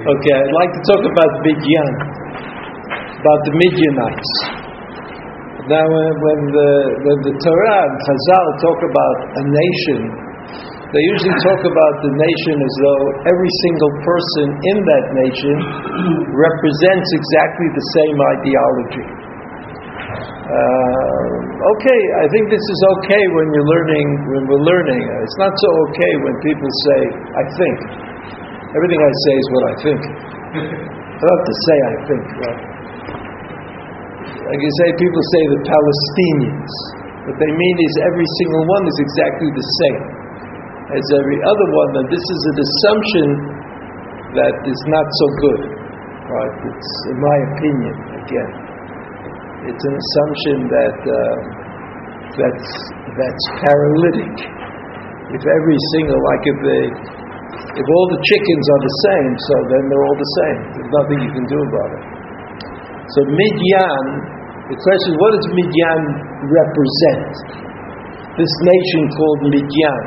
Okay, I'd like to talk about the Midian, about the Midianites. Now, when when the, when the Torah and Chazal talk about a nation, they usually talk about the nation as though every single person in that nation represents exactly the same ideology. Uh, okay, I think this is okay when you're learning, when we're learning. It's not so okay when people say, I think. Everything I say is what I think. I don't have to say I think, right? Like you say, people say the Palestinians. What they mean is every single one is exactly the same as every other one, and this is an assumption that is not so good. Right? It's, in my opinion, again, it's an assumption that uh, that's that's paralytic. If every single, like if they, if all the chickens are the same, so then they're all the same. There's nothing you can do about it. So Midian, the question is, what does Midian represent? This nation called Midian.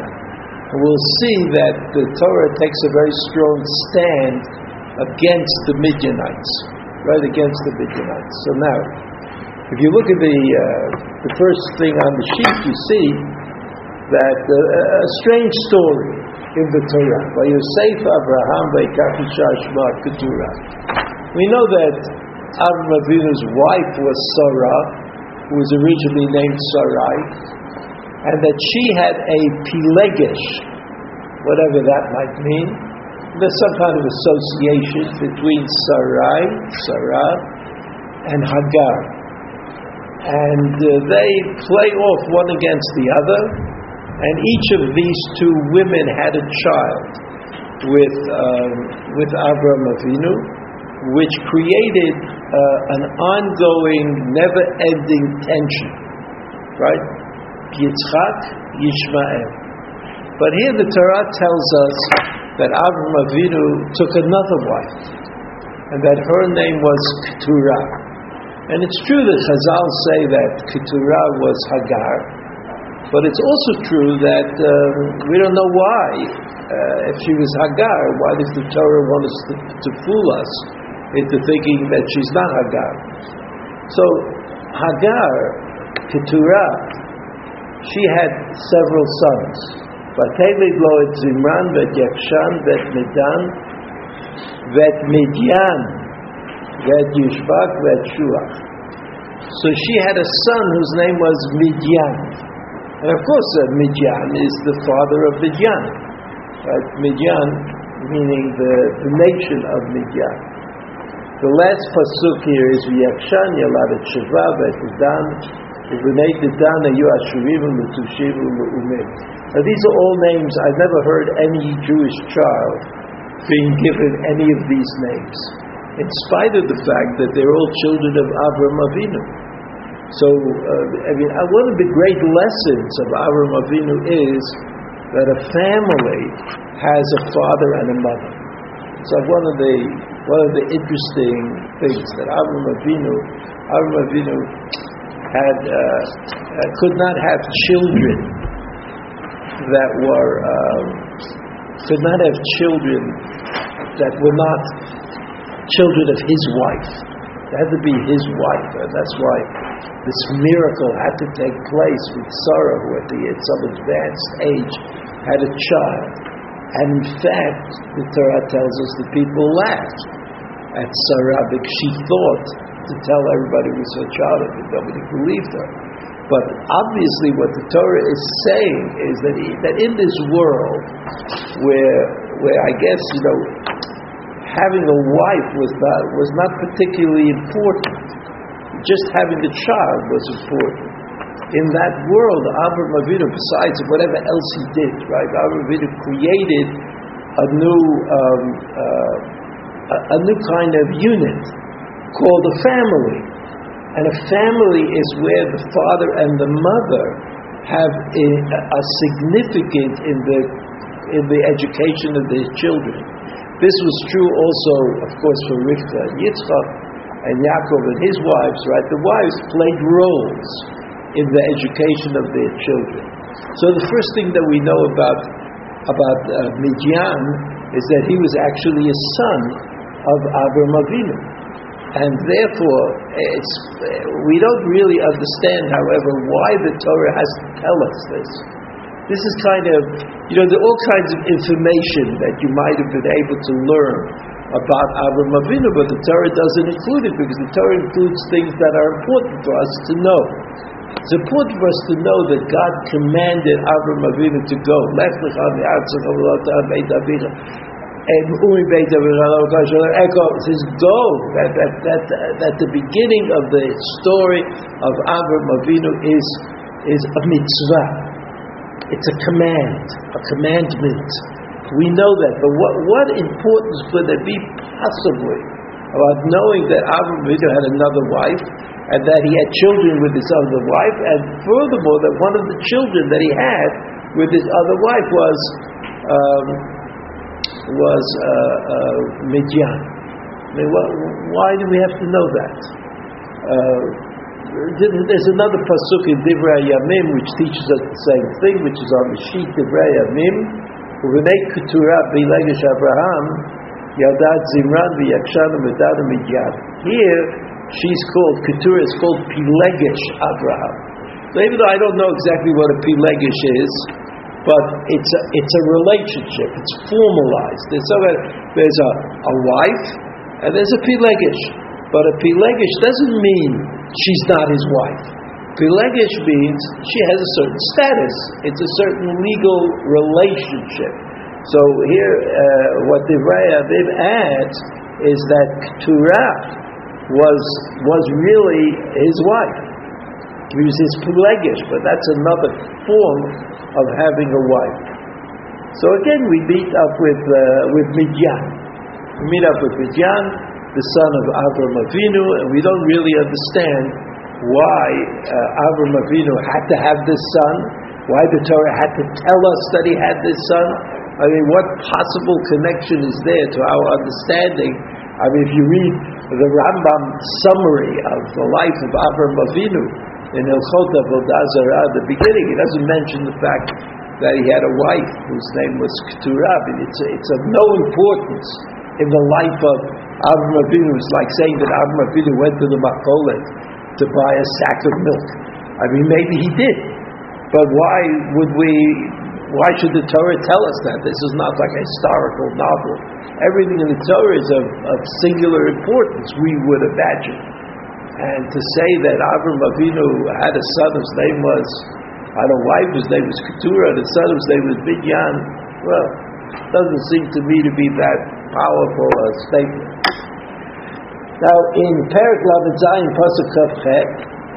And we'll see that the Torah takes a very strong stand against the Midianites, right against the Midianites. So now, if you look at the uh, the first thing on the sheet, you see that uh, a strange story in the Torah. By Yosef Abraham by Shma Keturah. We know that Avram Avinu's wife was Sarah, who was originally named Sarai, and that she had a Pilegesh, whatever that might mean. There's some kind of association between Sarai, Sarah, and Hagar. And uh, they play off one against the other, and each of these two women had a child with, um, with Avram Avinu, which created uh, an ongoing, never ending tension. Right? Yitzchak, Yishmael. But here the Torah tells us that Avram Avinu took another wife, and that her name was Keturah. And it's true that Chazal say that Keturah was Hagar, but it's also true that um, we don't know why. Uh, if she was Hagar, why does the Torah want us to, to fool us into thinking that she's not Hagar? So Hagar, Keturah, she had several sons. Et Zimran, vet Yakshan, vet Medan, vet vet Yishbak, vet Shuach. So she had a son whose name was Midian. And of course, uh, Midian is the father of Midian. Right? Midian meaning the, the nation of Midian. The last pasuk here is V'yakshan yaladet Sheva v'etidan v'nei tidan ayu ashurim l'tushim l'umim. Now these are all names, I've never heard any Jewish child being given any of these names, in spite of the fact that they're all children of Avram Avinu. So, uh, I mean, uh, one of the great lessons of Avram Avinu is that a family has a father and a mother. So one of the one of the interesting things that Avram Avinu, Avram Avinu had uh, uh, could not have children that were um, could not have children that were not children of his wife. Had to be his wife, and that's why this miracle had to take place with Sarah, who at, the, at some advanced age had a child. And in fact, the Torah tells us the people laughed at Sarah because she thought to tell everybody it was her child, but nobody believed her. But obviously, what the Torah is saying is that, he, that in this world, where, where I guess you know, having a wife was not was not particularly important. Just having a child was important. In that world, Avram Avinu, besides whatever else he did, right? Avram Avinu created a new um, uh, a, a new kind of unit called a family. And a family is where the father and the mother have a, a significant in the in the education of their children. This was true also, of course, for Rivka and Yitzchak and Yaakov and his wives, right? The wives played roles in the education of their children. So the first thing that we know about about uh, Midian is that he was actually a son of Avram Avinu. And therefore, it's, we don't really understand, however, why the Torah has to tell us this. This is kind of, you know, there are all kinds of information that you might have been able to learn about Avram Avinu, but the Torah doesn't include it because the Torah includes things that are important for us to know. It's important for us to know that God commanded Avram Avinu to go. And says, go. That, that, that, that the beginning of the story of Avram Avinu is, is a mitzvah. It's a command, a commandment. We know that, but what, what importance could there be possibly about knowing that Avram Avinu had another wife and that he had children with his other wife, and furthermore that one of the children that he had with his other wife was um, was uh, uh, Midian. I mean, why do we have to know that? Uh, there's another pasuk in Divrei Yamim which teaches us the same thing, which is on the sheet Divrei Yamim. make Keturah b'ilegish Abraham yadad zimran v'yakshana medada midyad. Here, she's called Keturah. is called pilegish Abraham. So even though I don't know exactly what a pilegish is, but it's a, it's a relationship. It's formalized. There's a, there's a, a wife and there's a pilegish. But a Pilegesh doesn't mean she's not his wife. Pilegish means she has a certain status. It's a certain legal relationship. So here, uh, what the Avim adds is that Keturah was, was really his wife. He was his Pilegish, but that's another form of having a wife. So again, we meet up with, uh, with Midian. We meet up with Midian, the son of Avram Avinu, and we don't really understand why uh, Avram Avinu had to have this son, why the Torah had to tell us that he had this son. I mean, what possible connection is there to our understanding? I mean, if you read the Rambam summary of the life of Avram Avinu in Hilchot Avodah Zarah, the beginning, he doesn't mention the fact that he had a wife whose name was Keturah. It's, it's of no importance in the life of Avram Avinu. It's like saying that Avram Avinu went to the Makolet to buy a sack of milk. I mean, maybe he did. But why would we, why should the Torah tell us that? This is not like a historical novel. Everything in the Torah is of, of singular importance, we would imagine. And to say that Avram Avinu had a son whose name was, had a wife whose name was Keturah, and a son whose name was Binyan, well, doesn't seem to me to be that powerful a statement. Now, in Perak Lamed Zayin Pasuk Chet,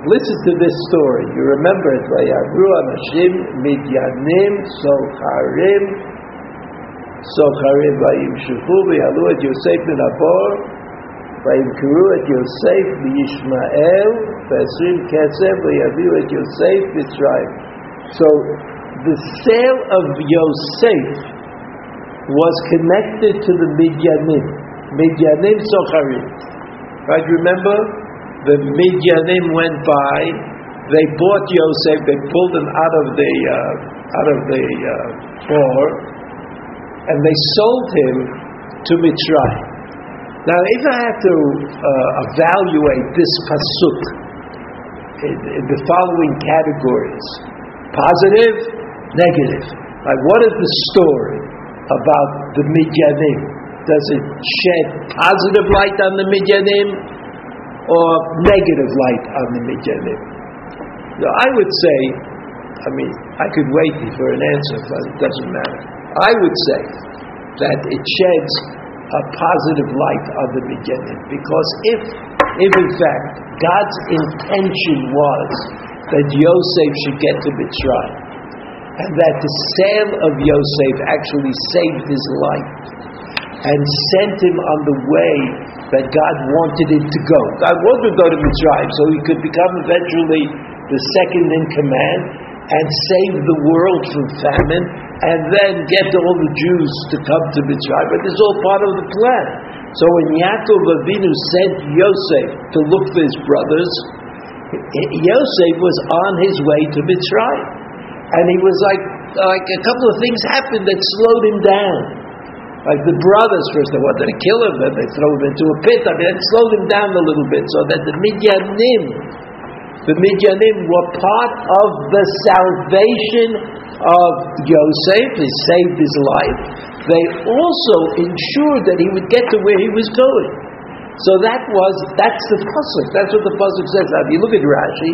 listen to this story. You remember it. Vayavru Anashim Midyanim Socharim Socharim Vayimshufu V'yalu et Yosef ben Abor Vayimkuru et Yosef V'Yishmael V'Esrim Kesef V'yaviu et Yosef Mitzrayim. So, the sale of Yosef was connected to the Midyanim. Midyanim Socharim. Right? Remember, the Midyanim went by. They bought Yosef. They pulled him out of the uh, out of the uh, and they sold him to Mitzrayim. Now, if I have to uh, evaluate this pasuk in, in the following categories: positive, negative. Like, what is the story about the Midyanim? Does it shed positive light on the Midyanim or negative light on the Midyanim? So I would say, I mean, I could wait for an answer, but it doesn't matter. I would say that it sheds a positive light on the Midyanim because if, if in fact God's intention was that Yosef should get to Mitzrayim, and that the sale of Yosef actually saved his life, and sent him on the way that God wanted him to go. God wanted him to go to Mitzrayim so he could become eventually the second in command and save the world from famine and then get all the Jews to come to Mitzrayim. But is all part of the plan. So when Yaakov Avinu sent Yosef to look for his brothers, Yosef was on his way to Mitzrayim. And he was like, like a couple of things happened that slowed him down. Like the brothers first, they wanted to kill him, then they throw him into a pit. I mean, it slowed him down a little bit so that the Midyanim, the Midyanim were part of the salvation of Yosef. They saved his life. They also ensured that he would get to where he was going. So that was, that's the pasuk. That's what the pasuk says. Now, if you look at Rashi,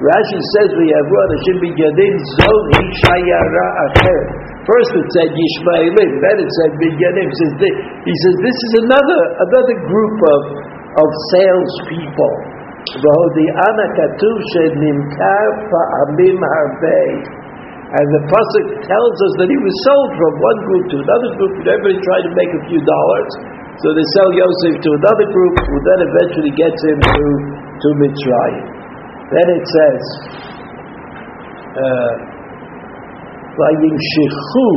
Rashi says we have run Hashem Midyanim Zon Shayara Acher. First it said Yishmaelim, then it said Midyanim. He says this is another another group of of salespeople. And the pasuk tells us that he was sold from one group to another group. Everybody tried to make a few dollars, so they sell Yosef to another group, who then eventually gets him to to Mitzrayim. Then it says, Vayimshechu,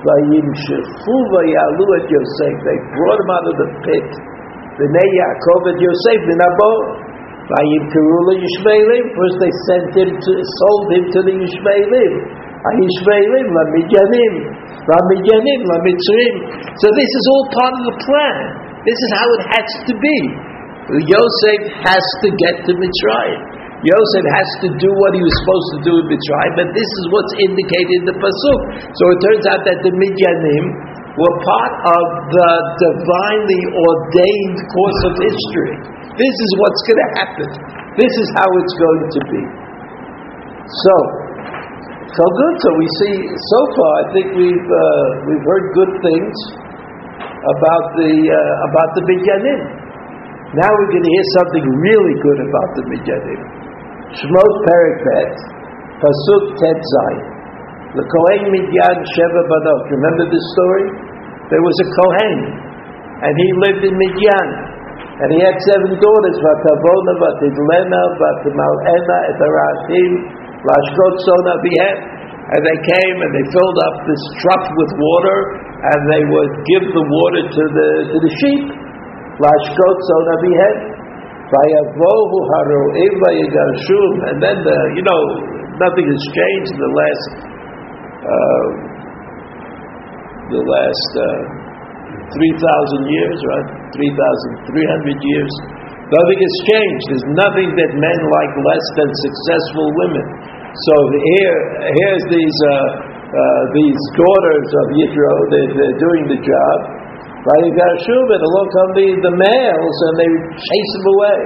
Vayimshechu Vayalu at Yosef. They brought him out of the pit. V'nei Yaakov at Yosef, v'nabo. Vayimkeru Yishmaelim. First they sent him to, sold him to the Yishmaelim. Yishmaelim, Lamidyanim. Lamidyanim, Lamitzrim. So this is all part of the plan. This is how it has to be. Yosef has to get to Mitzrayim. Yosef has to do what he was supposed to do in Mitzrayim, but this is what's indicated in the pasuk. So it turns out that the Midyanim were part of the divinely ordained course of history. This is what's going to happen. This is how it's going to be. So, so good. So we see so far. I think we've uh, we've heard good things about the uh, about the Midyanim. Now we're going to hear something really good about the Midyanim. Shmot Perik Bet, Pasuk Tetzai. The Kohen Midyan Sheva Badot. Remember this story? There was a Kohen, and he lived in Midyan. And he had seven daughters, Vatavona, Vatidlena, Vatimalena, Etarachim, Lashkot Sona. And they came and they filled up this trough with water, and they would give the water to the, to the sheep. Lashkot Sona. And then the, you know nothing has changed in the last uh, the last uh, three thousand years, right? Three thousand three hundred years. Nothing has changed. There's nothing that men like less than successful women. So here, here's these uh, uh these daughters of Yitro. They're, they're doing the job Along come the, the males, and they chase them away.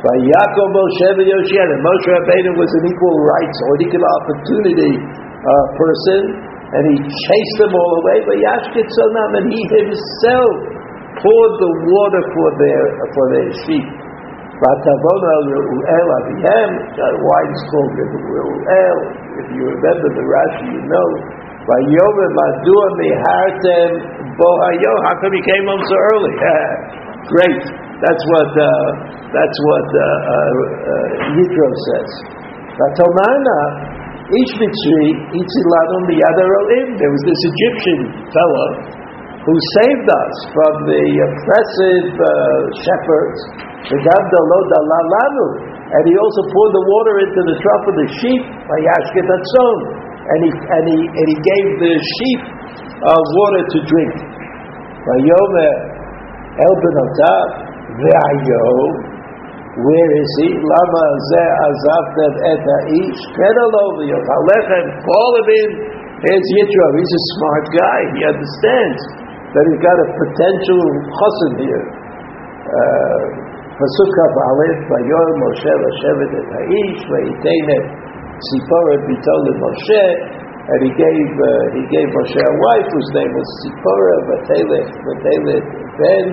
By Yaakov Moshe and Moshe Rabbeinu was an equal rights or an equal opportunity uh, person, and he chased them all away. But Yashkit Sonam, and he himself poured the water for their for their sheep. Vatavona Reuel Avihem, why it's called Reuel. If you remember the Rashi, you know. Vayomer Madua Mihartem Bohayo. How come he came home so early? Great. That's what uh, that's what uh, uh, uh Yitro says. Vatomana Ish Mitzri Itziladon Miyadaroim. There was this Egyptian fellow who saved us from the oppressive uh, shepherds. The And he also poured the water into the trough of the sheep by Yashket and he, and he, and he gave the sheep uh, water to drink. Where is he? Lama call him in here's Yitro he's a smart guy he understands that he's got a potential here Aleph Vayor Moshe ha'ish Sipporah Bitol Moshe, and he gave uh, he gave Moshe a wife whose name was Sipporah Vatelet Vatelet Ben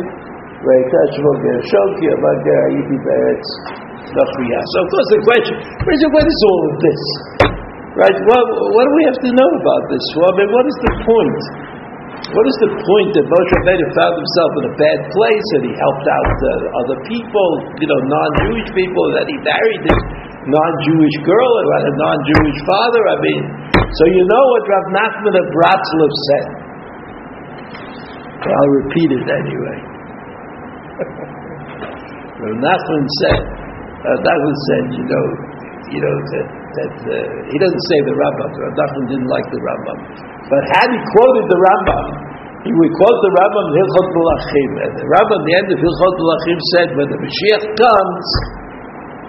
Reitashvo Gershoki Amager Ayiti Beretz Nachriya. So of course the question, what is all of this? Right? What, what do we have to know about this? Well, I mean, what is the point? What is the point that Moshe Rabbeinu found himself in a bad place and he helped out uh, other people, you know, non-Jewish people, that he married non-Jewish girl who had a non-Jewish father. I mean, so you know what Rav Nachman of Bratslav said. I'll repeat it anyway. Rav Nachman said, uh, Nachman said, you know, you know that that uh, he doesn't say the Rambam. Rav Nachman didn't like the Rambam, but had he quoted the Rambam, he would quote the Rambam Hilchot Melachim, and the Rambam at the end of Hilchot Melachim said, when the Mashiach comes,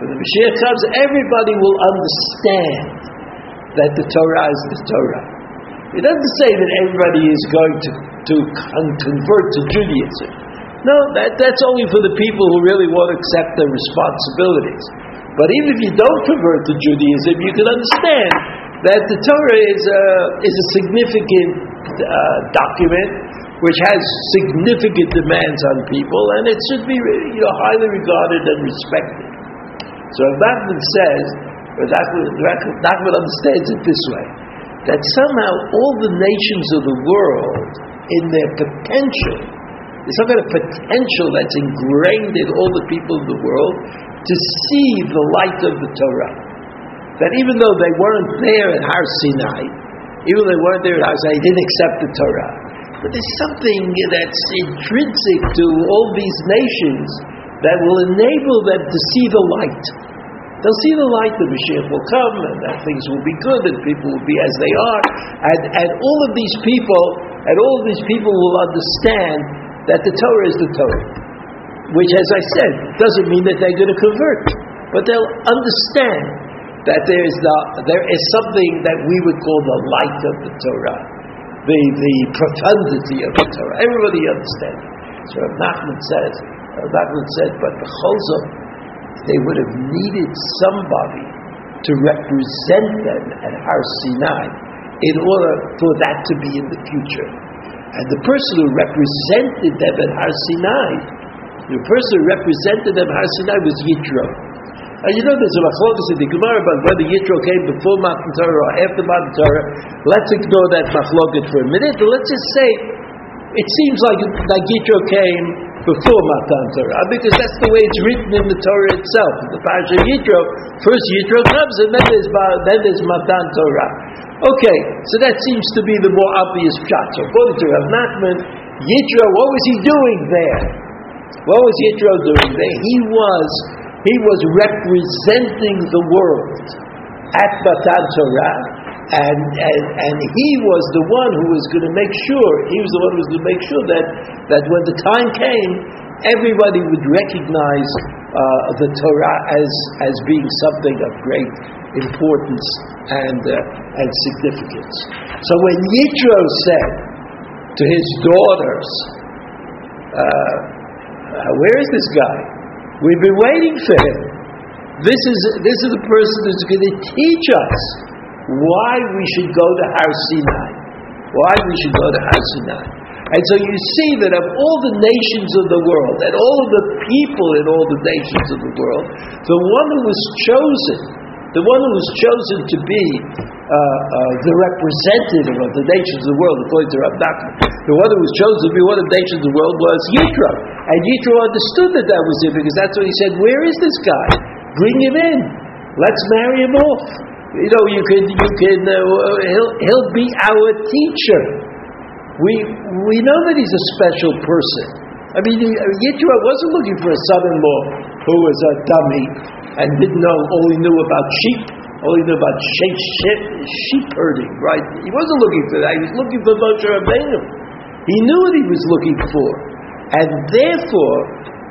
when the Mashiach comes, everybody will understand that the Torah is the Torah. It doesn't say that everybody is going to, to con- convert to Judaism. No, that, that's only for the people who really want to accept their responsibilities. But even if you don't convert to Judaism, you can understand that the Torah is a, is a significant uh, document which has significant demands on people, and it should be you know, highly regarded and respected. So Nachman says, Nachman understands it this way, that somehow all the nations of the world, in their potential, there's some kind of potential that's ingrained in all the people of the world to see the light of the Torah. That even though they weren't there at Har Sinai, even though they weren't there at Har Sinai, they didn't accept the Torah. But there's something that's intrinsic to all these nations that will enable them to see the light. They'll see the light, the Mashiach will come, and that things will be good, and people will be as they are. And, and all of these people, and all of these people will understand that the Torah is the Torah. Which, as I said, doesn't mean that they're going to convert, but they'll understand that there is, the, there is something that we would call the light of the Torah, the, the profundity of the Torah. Everybody understands. So Nachman says, Nachman said, but the Chozah, they would have needed somebody to represent them at Har Sinai in order for that to be in the future. And the person who represented them at Har Sinai, the person who represented them at Har Sinai was Yitro. And you know there's a machlokas in the Gemara about whether Yitro came before Matan Torah or after Matan Torah. Let's ignore that machlokas for a minute, let's just say it seems like, Yitro came before Matan Torah, uh, because that's the way it's written in the Torah itself. The Parasha Yitro, first Yitro comes, and then there's, then there's Matan Torah. Okay, so that seems to be the more obvious shot. So according to Rav Nachman, Yitro, what was he doing there? What was Yitro doing there? He was he was representing the world at Matan Torah, and, and, and he was the one who was going to make sure, he was the one who was going to make sure that, that when the time came, everybody would recognize uh, the Torah as, as being something of great importance and, uh, and significance. So when Yitro said to his daughters, uh, uh where is this guy? We've been waiting for him. This is, this is the person who's going to teach us why we should go to Har Sinai. Why we should go to Har Sinai. And so you see that of all the nations of the world, and all of the people in all the nations of the world, the one who was chosen, the one who was chosen to be uh, uh, the representative of the nations of the world, according to Rav the one who was chosen to be one of the nations of the world was Yitro. And Yitro understood that that was it, because that's what he said, where is this guy? Bring him in. Let's marry him off. You know, you can, you can, uh, he'll, he'll be our teacher. We, we know that he's a special person. I mean, Yitro wasn't looking for a son-in-law who was a dummy and didn't know, all he knew about sheep, all he knew about sheep, sheep, sheep herding, right? He wasn't looking for that. He was looking for Moshe Rabbeinu. He knew what he was looking for. And therefore,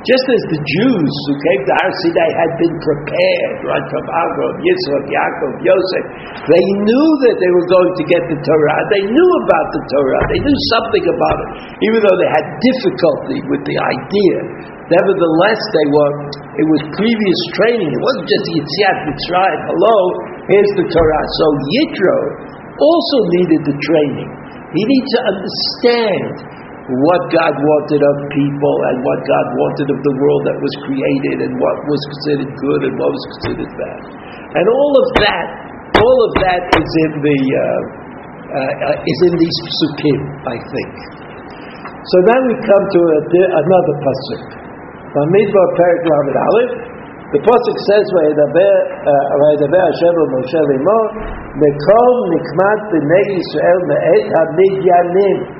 just as the Jews who came to Har Sinai had been prepared, right, from Avraham, Yitzchak, Yaakov, Yosef, they knew that they were going to get the Torah. They knew about the Torah. They knew something about it, even though they had difficulty with the idea. Nevertheless, they were. It was previous training. It wasn't just Yitziat Mitzrayim. Hello, here's the Torah. So Yitro also needed the training. He needs to understand what God wanted of people and what God wanted of the world that was created and what was considered good and what was considered bad. And all of that, all of that is in the uh, uh, is in these psukim, I think. So now we come to a, another pasuk. Bamidbar Perik Lamed Aleph. The pasuk says, "Vayedaber Hashem Moshe Limor, Mekom Nikmat Bnei Yisrael Me'et HaMidyanim."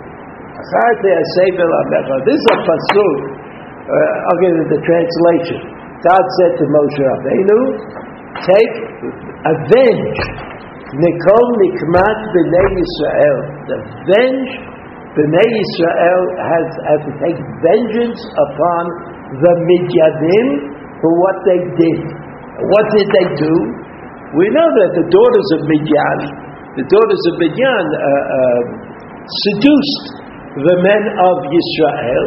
This is a pasuk. Uh, I'll give you the translation. God said to Moshe Rabbeinu, "Take, avenge, nikom nikmat b'nei Yisrael, avenge Bnei Israel has, has to take vengeance upon the Midyanim for what they did. What did they do? We know that the daughters of Midyan, the daughters of Midyan, uh, uh, seduced the men of Israel,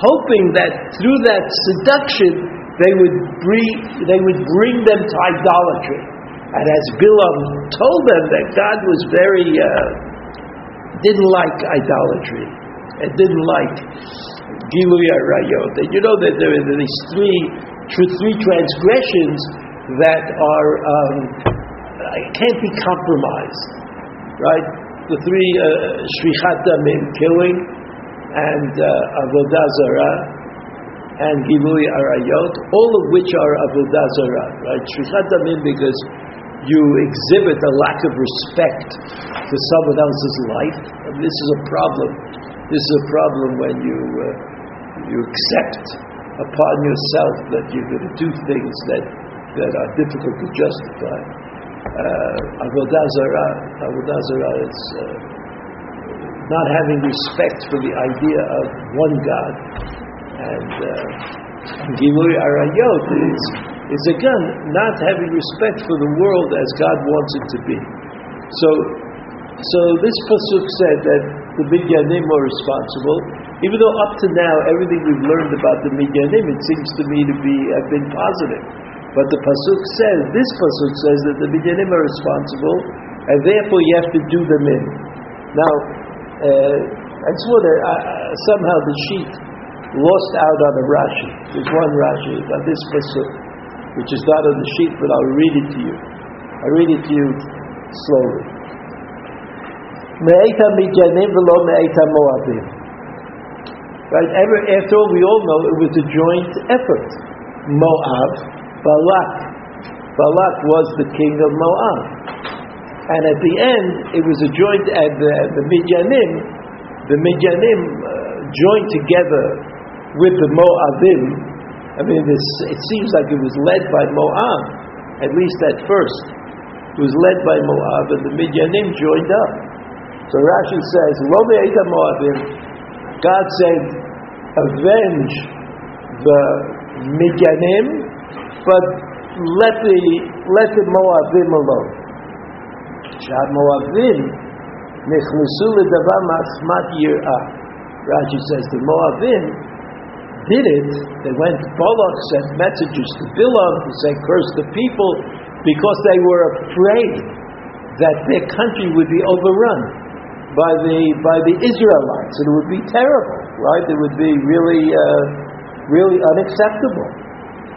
hoping that through that seduction they would bring, they would bring them to idolatry. And as Bilam told them that God was very, uh, didn't like idolatry, and didn't like Gilui Arayot. And you know that there are these three, three transgressions that are um, can't be compromised, right? The three uh, shvichat damim, killing, and uh, avodah zarah, and gilui arayot, all of which are avodah zarah, right? Shvichat damim because you exhibit a lack of respect to someone else's life. And this is a problem. This is a problem when you uh, you accept upon yourself that you're going to do things that that are difficult to justify. Uh, avodah zarah, avodah zarah is uh, not having respect for the idea of one God, and uh, arayot is is again not having respect for the world as God wants it to be. So, so this pasuk said that the midyanim are responsible, even though up to now everything we've learned about the midyanim it seems to me to be have been positive. But the pasuk says, this pasuk says that the Midyanim are responsible, and therefore you have to do them in. Now, uh, I saw that uh, somehow the sheet lost out on a Rashi. There's one Rashi on this pasuk, which is not on the sheet, but I'll read it to you. I read it to you slowly. Me'eta Midyanim v'lo. Right? After all, we all know it was a joint effort. Moab Balak. Balak was the king of Moab. And at the end, it was a joint, and the, the Midyanim, the Midyanim uh, joined together with the Moabim. I mean, this, it seems like it was led by Moab, at least at first. It was led by Moab, and the Midyanim joined up. So Rashi says, Lo Moabim, God said, avenge the Midyanim but let the let the Moabim alone. Moabim nechnusu ledavar machmat yirah. Rashi says the Moabim did it. They went. Balak sent messages to Bilam to say, "Curse the people," because they were afraid that their country would be overrun by the by the Israelites, it would be terrible. Right? It would be really uh, really unacceptable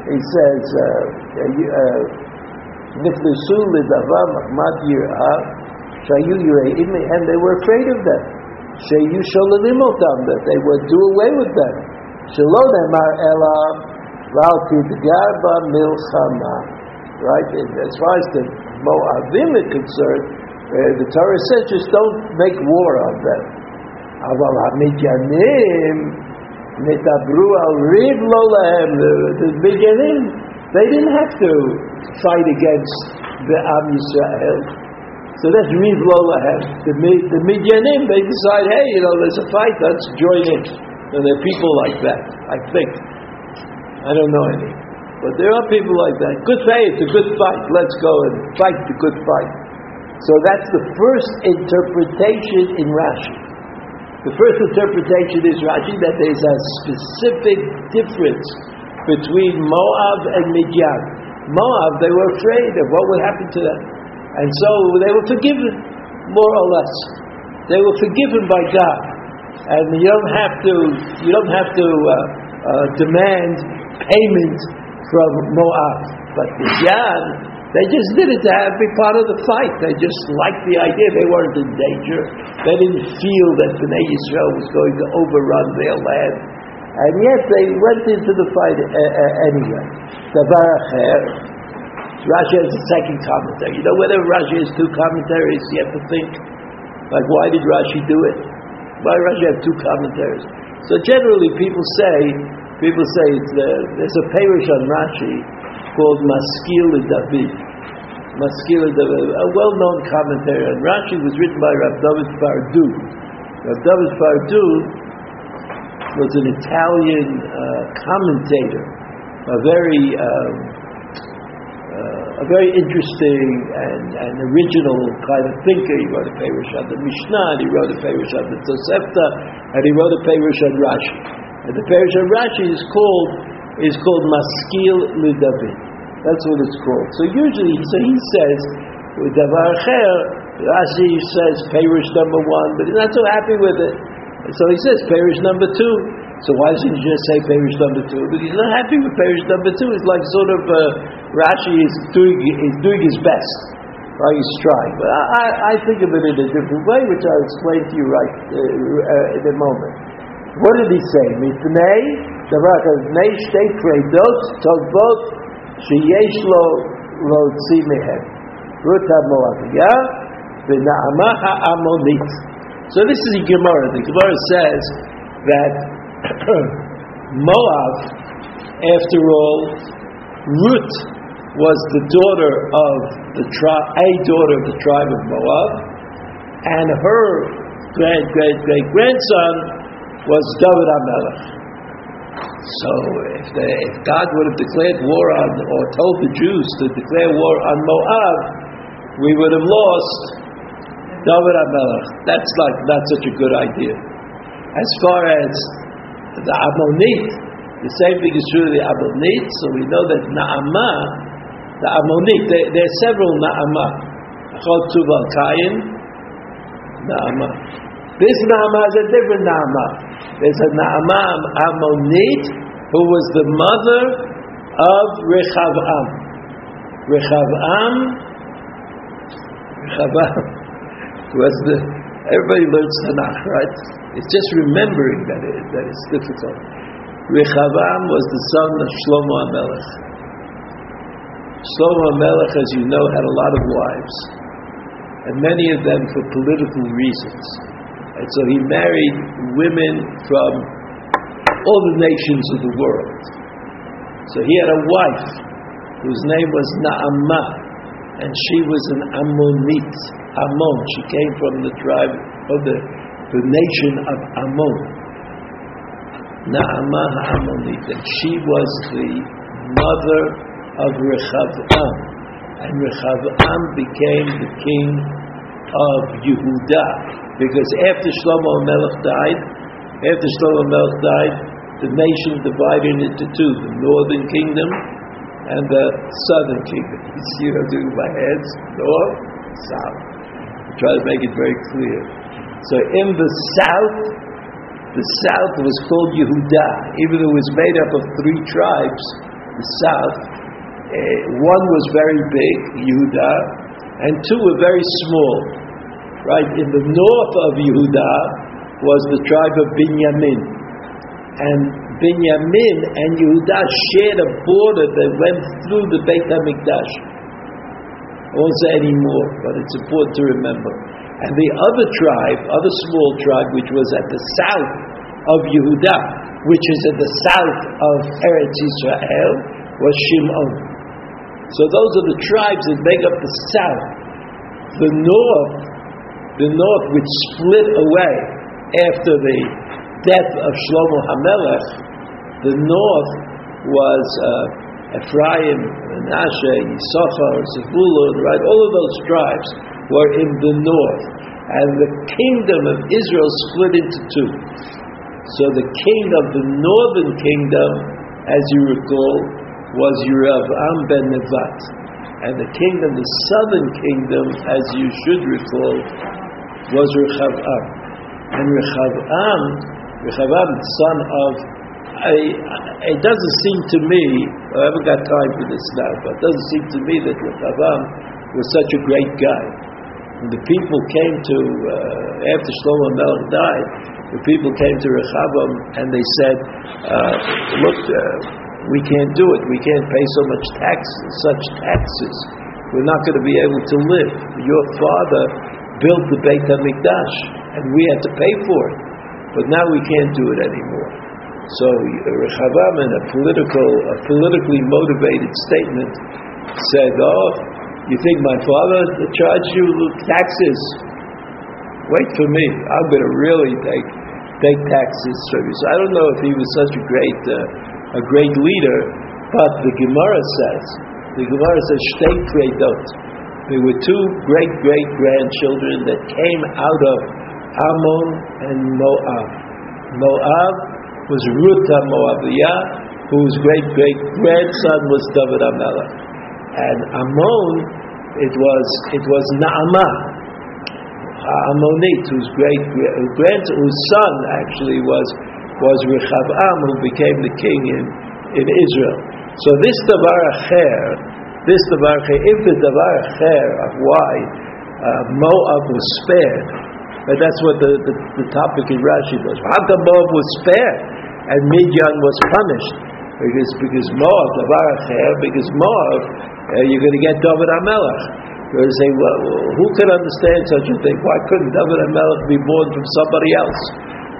he says, uh, uh, Niflusu lidava mahmad yirah, uh, shayu yireim, and they were afraid of them. Shayu shololimotam, that they would do away with them. Shelo nemar ela, val tidgarba milchama. Right? As far as the Moabim are concerned, uh, the Torah says just don't make war on them. Aval hamidyanim, Nitabru al the beginning, they didn't have to fight against the Am Yisrael. So that's riv. The, the Midyanim, they decide, hey, you know, there's a fight, let's join in. And there are people like that, I think. I don't know any. But there are people like that. Good say it's a good fight. Let's go and fight the good fight. So that's the first interpretation in Rashi. The first interpretation is Rashi that there is a specific difference between Moab and Midian. Moab, they were afraid of what would happen to them. And so they were forgiven, more or less. They were forgiven by God. And you don't have to, you don't have to uh, uh, demand payment from Moab. But Midian, they just did it to have, be part of the fight. They just liked the idea. They weren't in danger. They didn't feel that Bnei Yisrael was going to overrun their land. And yet they went into the fight uh, uh, anyway. Davar. Rashi has a second commentary. You know, whether Rashi has two commentaries, you have to think, like, why did Rashi do it? Why Rashi have two commentaries? So generally, people say, people say uh, there's a Perush on Rashi called Maskil David. Maskil David, a well-known commentary on Rashi was written by Rav David Pardo. Rav David Pardo was an Italian uh, commentator, a very um, uh, a very interesting and, and original kind of thinker. He wrote a Perush on the Mishnah, and he wrote a Perush on the Tosefta, and he wrote a Perush on Rashi. And the Perush on Rashi is called is called Maskil Lidavid. That's what it's called. So usually, so he says, Davar Rashi says Perush number one, but he's not so happy with it. So he says Perush number two. So why doesn't he just say Perush number two? But he's not happy with Perush number two. It's like sort of uh, Rashi is doing is doing his best. Right, he's trying. But I, I, I think of it in a different way, which I'll explain to you right uh, uh, in a moment. What did he say? Mipnei דרך אבני שתי פרידות טובות שיש לו להוציא מהם. רות המואביה ונעמה העמונית. So this is the Gemara. The Gemara says that Moab, after all, Ruth was the daughter of the tribe, a daughter of the tribe of Moab, and her great great great grandson was David Amelech. So if, the, if God would have declared war on, or told the Jews to declare war on Moab, we would have lost David Amelech. That's like not such a good idea. As far as the Ammonit, the same thing is true of the Ammonit, so we know that Naamah, the Ammonit, there, there are several Naamah. Chol Tuval Kayin, Naamah. This Naamah is a different Naamah. There's a Naamah Ammonit who was the mother of Rechavam. Rechavam, Rechavam was the, everybody learns Tanakh, right? It's just remembering that, it, that it's difficult. Rechavam was the son of Shlomo HaMelech. Shlomo HaMelech, as you know, had a lot of wives, and many of them for political reasons. And so he married women from all the nations of the world. So he had a wife whose name was Naamah, and she was an Ammonite. Ammon, she came from the tribe of the, the nation of Ammon. Naamah Ammonite, and she was the mother of Rechavam, and Rechavam became the king of Yehuda, because after Shlomo Melech died, after Shlomo Melech died, the nation divided into two: the northern kingdom and the southern kingdom. You see what I'm doing with my hands? North, south. I try to make it very clear. So in the south, the south was called Yehuda, even though it was made up of three tribes. The south, uh, one was very big, Yehuda, and two were very small. Right in the north of Yehuda was the tribe of Binyamin, and Binyamin and Yehuda shared a border that went through the Beit Hamikdash. I won't say any more, but it's important to remember. And the other tribe, other small tribe, which was at the south of Yehuda, which is at the south of Eretz Israel, was Shimon. So those are the tribes that make up the south. The north, the north which split away after the death of Shlomo HaMelech, the north was uh, Ephraim, Menashe, Yisachar, Zebulun, right? All of those tribes were in the north. And the kingdom of Israel split into two. So the king of the northern kingdom, as you recall, was Yerav'am ben Nevat. And the kingdom, of the southern kingdom, as you should recall, was Rechavam. And Rechavam, Rechavam, son of, I, it doesn't seem to me, I haven't got time for this now, but it doesn't seem to me that Rechavam was such a great guy. When the people came to, uh, after Shlomo Melech died, the people came to Rechavam and they said, uh, look, uh, we can't do it. We can't pay so much taxes, such taxes. We're not going to be able to live. Your father built the Beit HaMikdash, and we had to pay for it. But now we can't do it anymore. So Rechavam, in a political, a politically motivated statement, said, "Oh, you think my father charged you taxes? Wait for me. I'm going to really take take taxes from you. So I don't know if he was such a great uh, a great leader, but the Gemara says the Gemara says shtei kredot. There were two great great grandchildren that came out of Ammon and Moab. Moab was Ruta Moabiyah, whose great great grandson was David Amelech, and Ammon it was it was Naamah, Ammonite, whose great grand whose son actually was was Rechavam, who became the king in in Israel. So this davar acher, this davar if the davar of why uh, Moab was spared, but that's what the, the, the topic in Rashi was. How come Moab was spared and Midian was punished? Because because Moab davar acher, because Moab uh, you're going to get David Amelech. You're going to say, well, who could understand such a thing? Why couldn't David Amelech be born from somebody else?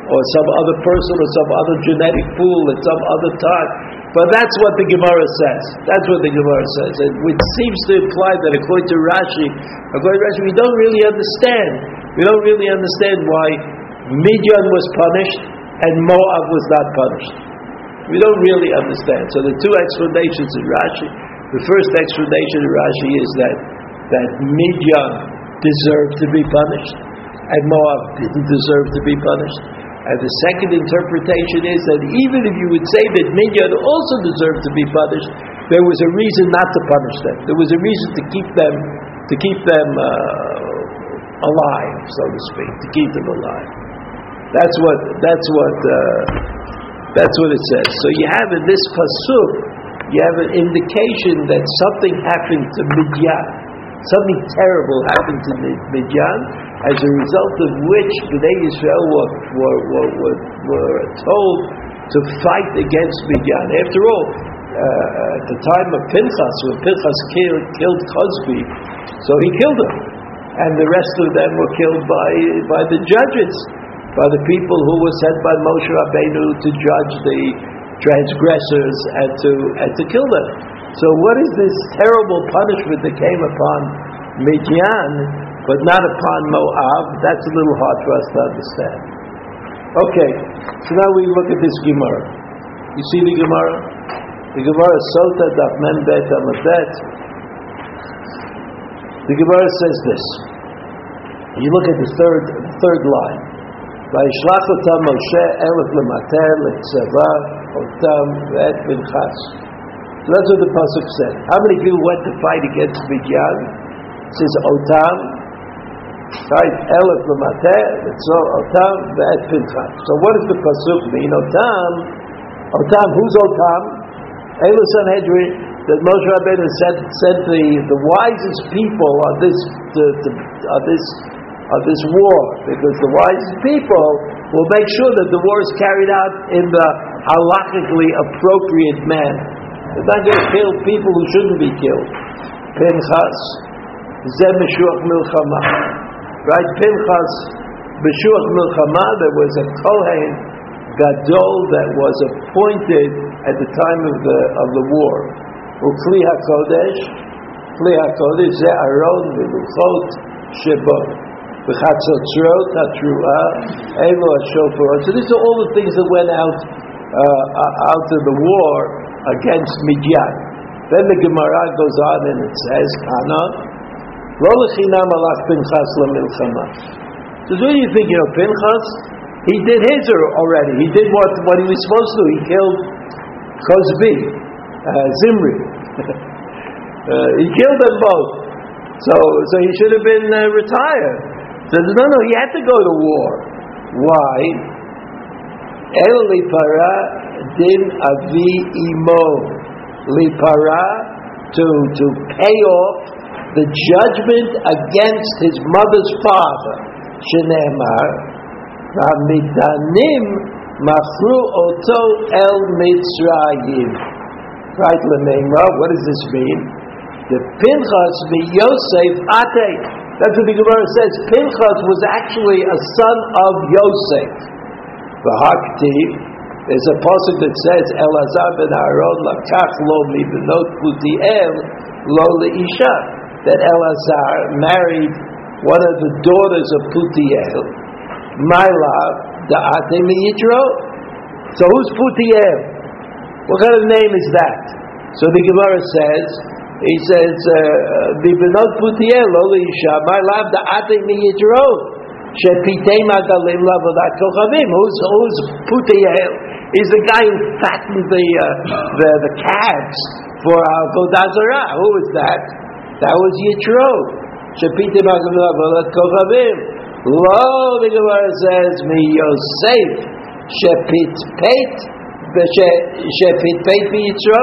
Or some other person or some other genetic pool at some other time? But that's what the Gemara says. That's what the Gemara says. And which seems to imply that according to Rashi, according to Rashi, we don't really understand. We don't really understand why Midian was punished and Moab was not punished. We don't really understand. So the two explanations in Rashi, the first explanation in Rashi is that, that Midian deserved to be punished and Moab didn't deserve to be punished. And the second interpretation is that even if you would say that Midian also deserved to be punished, there was a reason not to punish them. There was a reason to keep them, to keep them uh, alive, so to speak, to keep them alive. That's what. That's what. Uh, that's what it says. So you have in this pasuk, you have an indication that something happened to Midian. Something terrible happened to Midian, as a result of which Bnei Israel were, were, were, were, were told to fight against Midian. After all, uh, at the time of Pinchas, when Pinchas killed, killed Cozbi, so he killed him. And the rest of them were killed by, by the judges, by the people who were sent by Moshe Rabbeinu to judge the transgressors and to, and to kill them. So what is this terrible punishment that came upon Midian but not upon Moab. That's a little hard for us to understand. Okay, so now we look at this Gemara. You see the Gemara? The Gemara Sota Daf Mem Bet Amadet. The Gemara says this. You look at the third third line. So that's what the pasuk said. How many people went to fight against Midian? It says otam Right, Elef l'mateh, so Otam ve'et Pinchas. So what does the pasuk mean? Otam, Otam, who's Otam? Ela Sanhedrin, that Moshe Rabbeinu said, said the, the wisest people on this, to, to, on this, on this war, because the wisest people will make sure that the war is carried out in the halachically appropriate manner. They're not going to kill people who shouldn't be killed. Pinchas, Zeh Meshuach Milchama. Right, Pinchas, Beshuach Milchama, there was a Kohen Gadol that was appointed at the time of the of the war. Ukli HaKodesh, Kli HaKodesh, Ze Aaron V'luchot Shebot. V'chatzotzrot HaTruah, Elo HaShofarot. So these are all the things that went out uh, out of the war against Midian. Then the Gemara goes on and it says, So what do you think? You know, Pinchas, he did his already. He did what, what he was supposed to do. He killed Cozbi, uh, Zimri. uh, he killed them both. So, so he should have been uh, retired. So no, no, he had to go to war. Why? El lipara din avi imo lipara to to pay off the judgment against his mother's father. Shenemar, Vamidanim machru oto el Mitzrayim. Right, Lememra, what does this mean? The Pinchas Yosef ate. That's what the Gemara says. Pinchas was actually a son of Yosef. The Haktiv, there's a passage that says, Elazar ben Aaron lakach lo mi benot putiel lo leisha that Elazar married one of the daughters of Putiel, my love, the Atem Yitro. So who's Putiel? What kind of name is that? So the Gemara says, he says, Bibinot Putiel, Ola Isha, my love, the Atem Yitro. Shepitei Magalim Lavodat Kochavim. Who's, who's Putiel? He's the guy who fattened the, uh, the, the calves for Avodah Zarah. Who was that? That was Yitro. Shepite Magavolat Kochavim. Lo, the Gemara says, Mi Yosef, Shepit Peit, Shepit Peit Yitro.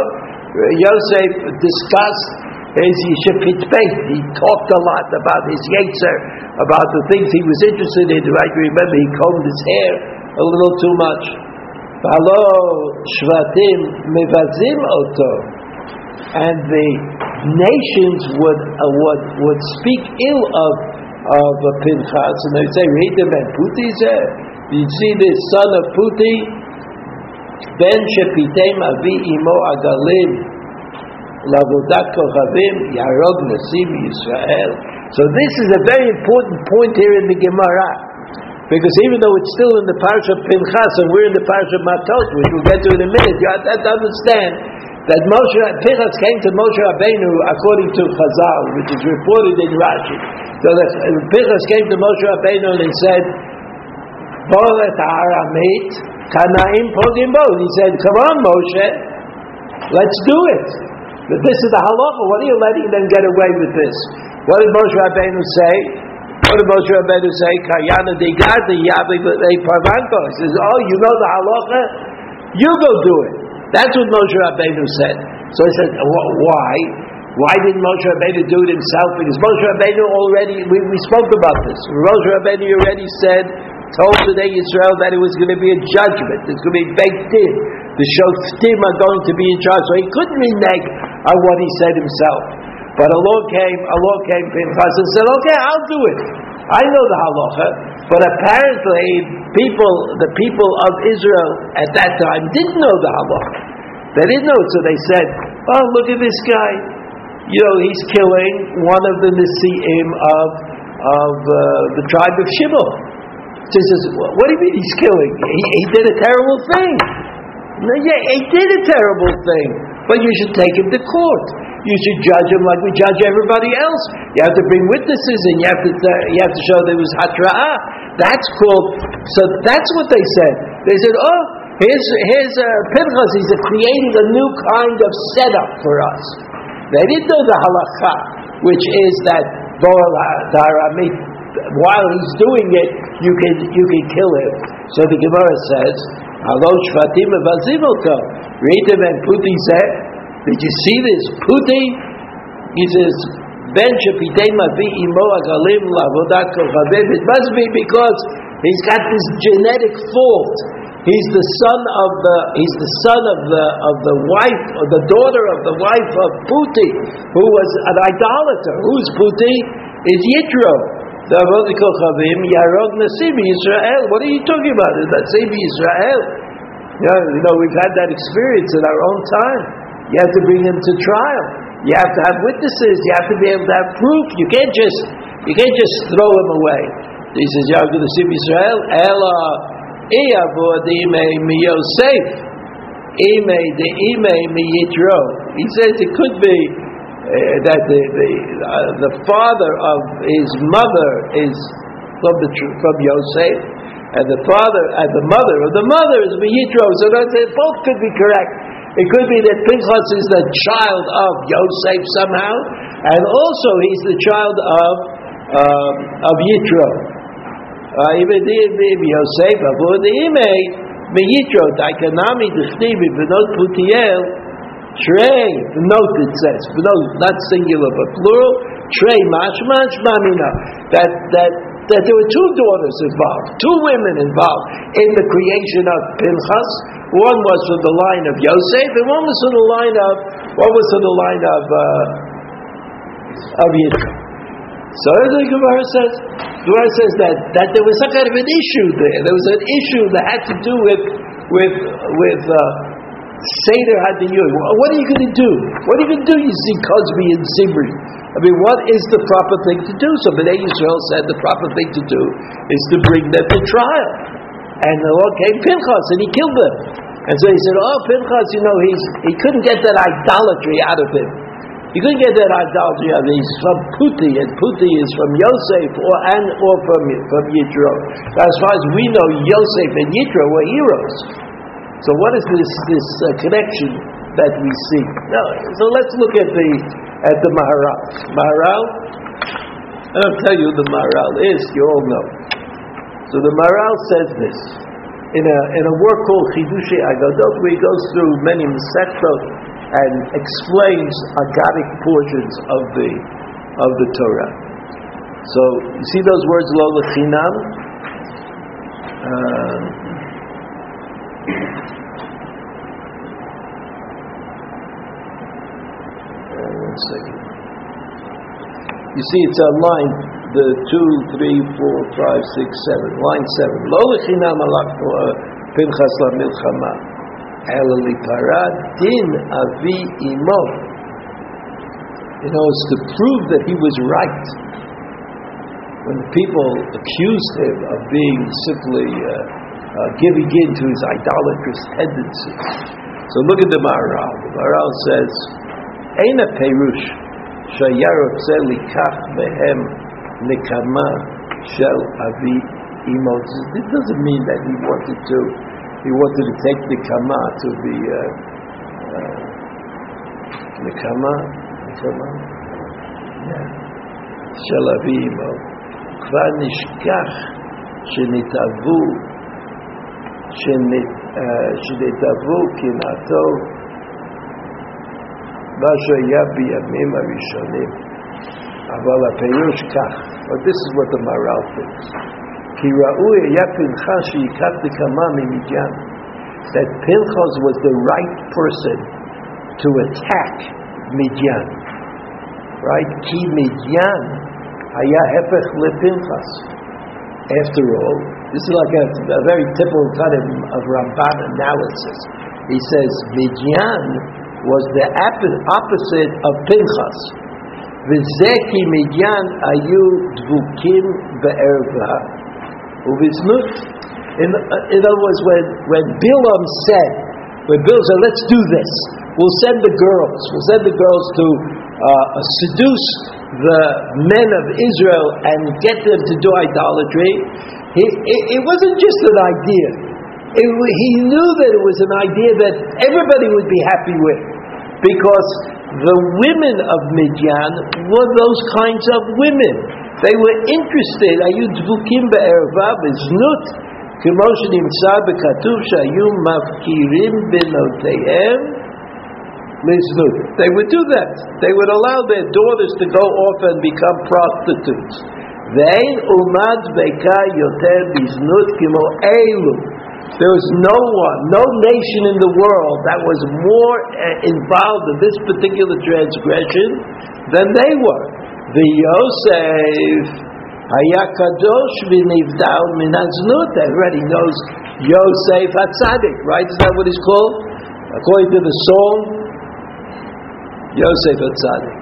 Yosef discussed his Shepit Peit. He talked a lot about his Yetzer, about the things he was interested in. Right? Remember, he combed his hair a little too much. Halo Shvatim Mevazim Oto. And the nations would uh, would would speak ill of of Pinchas, and they would say, "Read the man Puti You see this son of Puti, Ben Shepitem Avi Imo Agalim, Lavodat Yarog Nasim Yisrael." So this is a very important point here in the Gemara. Because even though it's still in the parsha of Pinchas and we're in the parsha of Matot, which we'll get to in a minute, you have to understand that Moshe Pinchas came to Moshe Rabbeinu according to Chazal, which is reported in Rashi. So that Pinchas came to Moshe Rabbeinu and he said, "Bolet Aramit Kanaim Pogim Bo." He said, "Come on, Moshe, let's do it." But this is the halacha. What are you letting them get away with this? What did Moshe Rabbeinu say? What did Moshe Rabbeinu say? Kayana Digadi Yabi Parvanko. He says, "Oh, you know the halacha? You go do it." That's what Moshe Rabbeinu said. So he said, why? Why didn't Moshe Rabbeinu do it himself? Because Moshe Rabbeinu already, we, we spoke about this. Moshe Rabbeinu already said, told today Israel that it was going to be a judgment. It's going to be baked in. The shoftim are going to be in charge. So he couldn't renege on what he said himself. But a law came, a law came Pinchas and said, okay, I'll do it. I know the halacha, but apparently people, the people of Israel at that time didn't know the halacha. They didn't know it, so they said, "Oh, look at this guy. You know, he's killing one of the nisiim of of uh, the tribe of Shimon." So he says, "What do you mean he's killing? He, he did a terrible thing." No, yeah, he did a terrible thing, but you should take him to court you should judge him like we judge everybody else. You have to bring witnesses and you have to, uh, you have to show there was hatra'ah. That's called, so that's what they said. They said, oh, here's, here's uh, Pinchas, he's creating a new kind of setup for us. They didn't know the halacha, which is that while he's doing it, you can, you can kill him. So the Gemara says, Halo Shvatim Read him and Puti said, did you see this? Puti, he says, Ben must be because he's got this genetic fault. He's the son of the he's the son of the of the wife or the daughter of the wife of Puti, who was an idolater. Who's Puti? Is Yitro. The Kochavim Yarog Nasim Israel. What are you talking about? Is that Nasim Israel? Yeah, you know we've had that experience in our own time. You have to bring him to trial. You have to have witnesses. You have to be able to have proof. You can't just you can't just throw them away. He says, Yahweh the Sim Israel, Ela Iyavodime mi Yosef, Ime de Ime mi Yitro. He says it could be uh, that the the, uh, the father of his mother is from the from Yosef, and the father and the mother of the mother is Yitro. So that's it. Both could be correct. It could be that Pinchas is the child of Yosef somehow, and also he's the child of um, of Yitro. Even Uh, Yosef avur the ime meyitro daikanami dechtivi v'not putiel trey. Note it says note not singular but plural. Trey mashmash mamina that that that there were two daughters involved, two women involved in the creation of Pinchas. One was from the line of Yosef, and one was from the line of one was from the line of uh, of Yitzchak. So the Gemara says, Gemara says that, that there was some kind of an issue there. There was an issue that had to do with with with uh, Seder Hadiyur. What are you going to do? What are you going to do, you see Cozbi and Zimri? I mean, what is the proper thing to do? So Bnei Yisrael said the proper thing to do is to bring them to trial. And the Lord came Pinchas and he killed them. And so he said, oh, Pinchas, you know, he's, he couldn't get that idolatry out of him. He couldn't get that idolatry out of him. He's from Puti, and Puti is from Yosef or, and, or from, from Yitro. As far as we know, Yosef and Yitro were heroes. So what is this, this uh, connection that we see? No, so let's look at the at the Maharal. Maharal, I'll tell you the Maharal is, you all know. So the Maharal says this. In a, in a work called Chidushi Agadot, where he goes through many Masechtot and explains agadic portions of the, of the Torah. So, you see those words, lo lechinam? Uh, You see, it's on line the two, three, four, five, six, seven. Line seven. Lo lechinam uh, pinchas la milchama. Ela liparad din avi imo. You know, it's to prove that he was right. When people accused him of being simply uh, uh, giving in to his idolatrous tendencies. So look at the Maharal. The Maharal says, אין הפירוש שהיה רוצה לקח בהם נקמה של אבי אמו. It doesn't mean that he wanted to, he wanted to take nekama to be uh, uh, nekama, nekama, yeah, של אבי אמו. כבר נשכח שנתאבו, שנתעבו קנאתו מה שהיה בימים הראשונים. אבל הפירוש כך, but this is what the Maharal thinks, כי ראוי היה פנחס שיקח נקמה ממדיין, that Pinchas was the right person to attack Midian, right? כי Midian היה הפך לפנחס. After all, this is like a, a very typical kind of, of analysis. He says, Midian was the opposite of Pinchas. V'zeki midyan ayu dvukim be'erva uviznut. In, uh, in other words, when, when Bilam said, when Bilam said, let's do this, we'll send the girls, we'll send the girls to uh, seduce the men of Israel and get them to do idolatry, he, it, it wasn't just an idea. It, he knew that it was an idea that everybody would be happy with because the women of Midian were those kinds of women. They were interested. Ayu dvukim be'ervav znut, כמו שנמצא בכתוב שהיו מפקירים בנותיהם לזנות. They would do that. They would allow their daughters to go off and become prostitutes. ואין אומת בקה יותר בזנות כמו אלו. There was no one, no nation in the world that was more uh, involved in this particular transgression than they were. The Yosef, Hayakadosh v'nivdal minaznut. Everybody knows Yosef Hatzadik, right? Is that what he's called? According to the song, Yosef Hatzadik.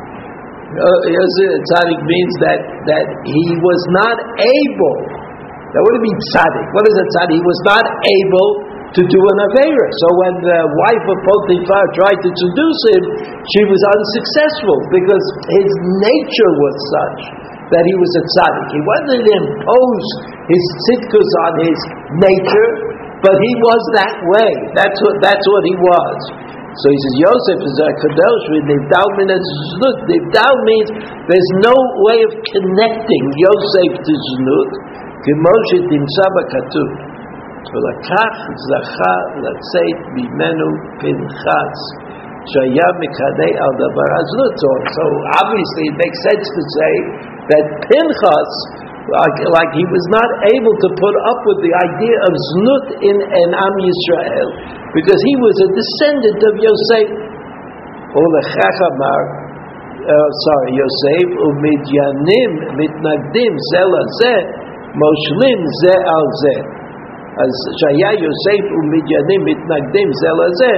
Uh, Yosef Hatzadik uh, means that, that he was not able that would mean tzaddik. What is a tzaddik? He was not able to do an Avera. So when the wife of Potiphar tried to seduce him, she was unsuccessful because his nature was such that he was a tzaddik. He wasn't impose his tzidkus on his nature, but he was that way. That's what, that's what he was. So he says, Yosef is a kadosh with nivdal min znut. Nivdal means there's no way of connecting Yosef to znut כמו שתמצא בכתוב, ולקח זכה לצאת ממנו פנחס, שהיה מקנא על דבר הזנות. So, so obviously it makes sense to say that Pinchas, like, like he was not able to put up with the idea of znut in an Am Yisrael, because he was a descendant of Yosef. ולכך אמר, uh, sorry, Yosef, ומדיינים מתנגדים זה לזה מושלים זה על זה. אז שהיה יוסף ומדיינים מתנגדים זה לזה,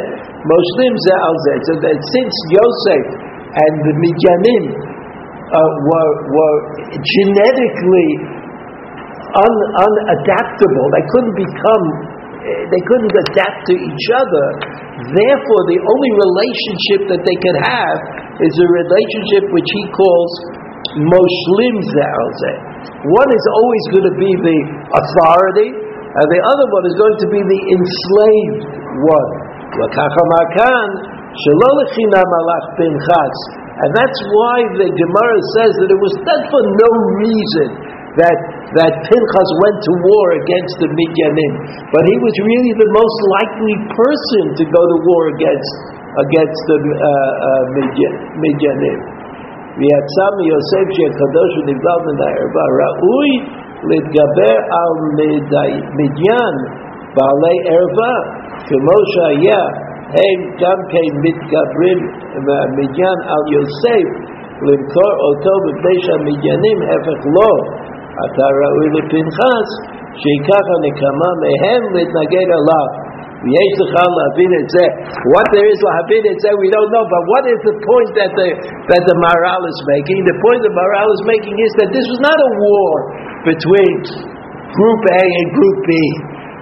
Moshlim Ze'al So that since Yosef and the Midyanim uh, were, were genetically un, unadaptable, they couldn't become, they couldn't adapt to each other, therefore the only relationship that they could have is a relationship which he calls Moshlim Ze'al One is always going to be the authority, and the other one is going to be the enslaved one. And that's why the Gemara says that it was done for no reason that, that Pinchas went to war against the Midyanim. But he was really the most likely person to go to war against, against the uh, uh, Midyanim. ויצא מיוסף שהקדוש נבלע מן הערווה ראוי להתגבר על מדיין בעלי ערווה כמו שהיה הם גם כן מתגברים מהמדיין על יוסף למכור אותו מפני שהמדיינים, הפך לא, אתה ראוי לפנחס, שייקח הנקמה מהם להתנגד אליו. ויש לך להבין את זה. What there is להבין את זה, we don't know, but what is the point that the, that the Maharal is making? The point the Maharal is making is that this was not a war between group A and group B.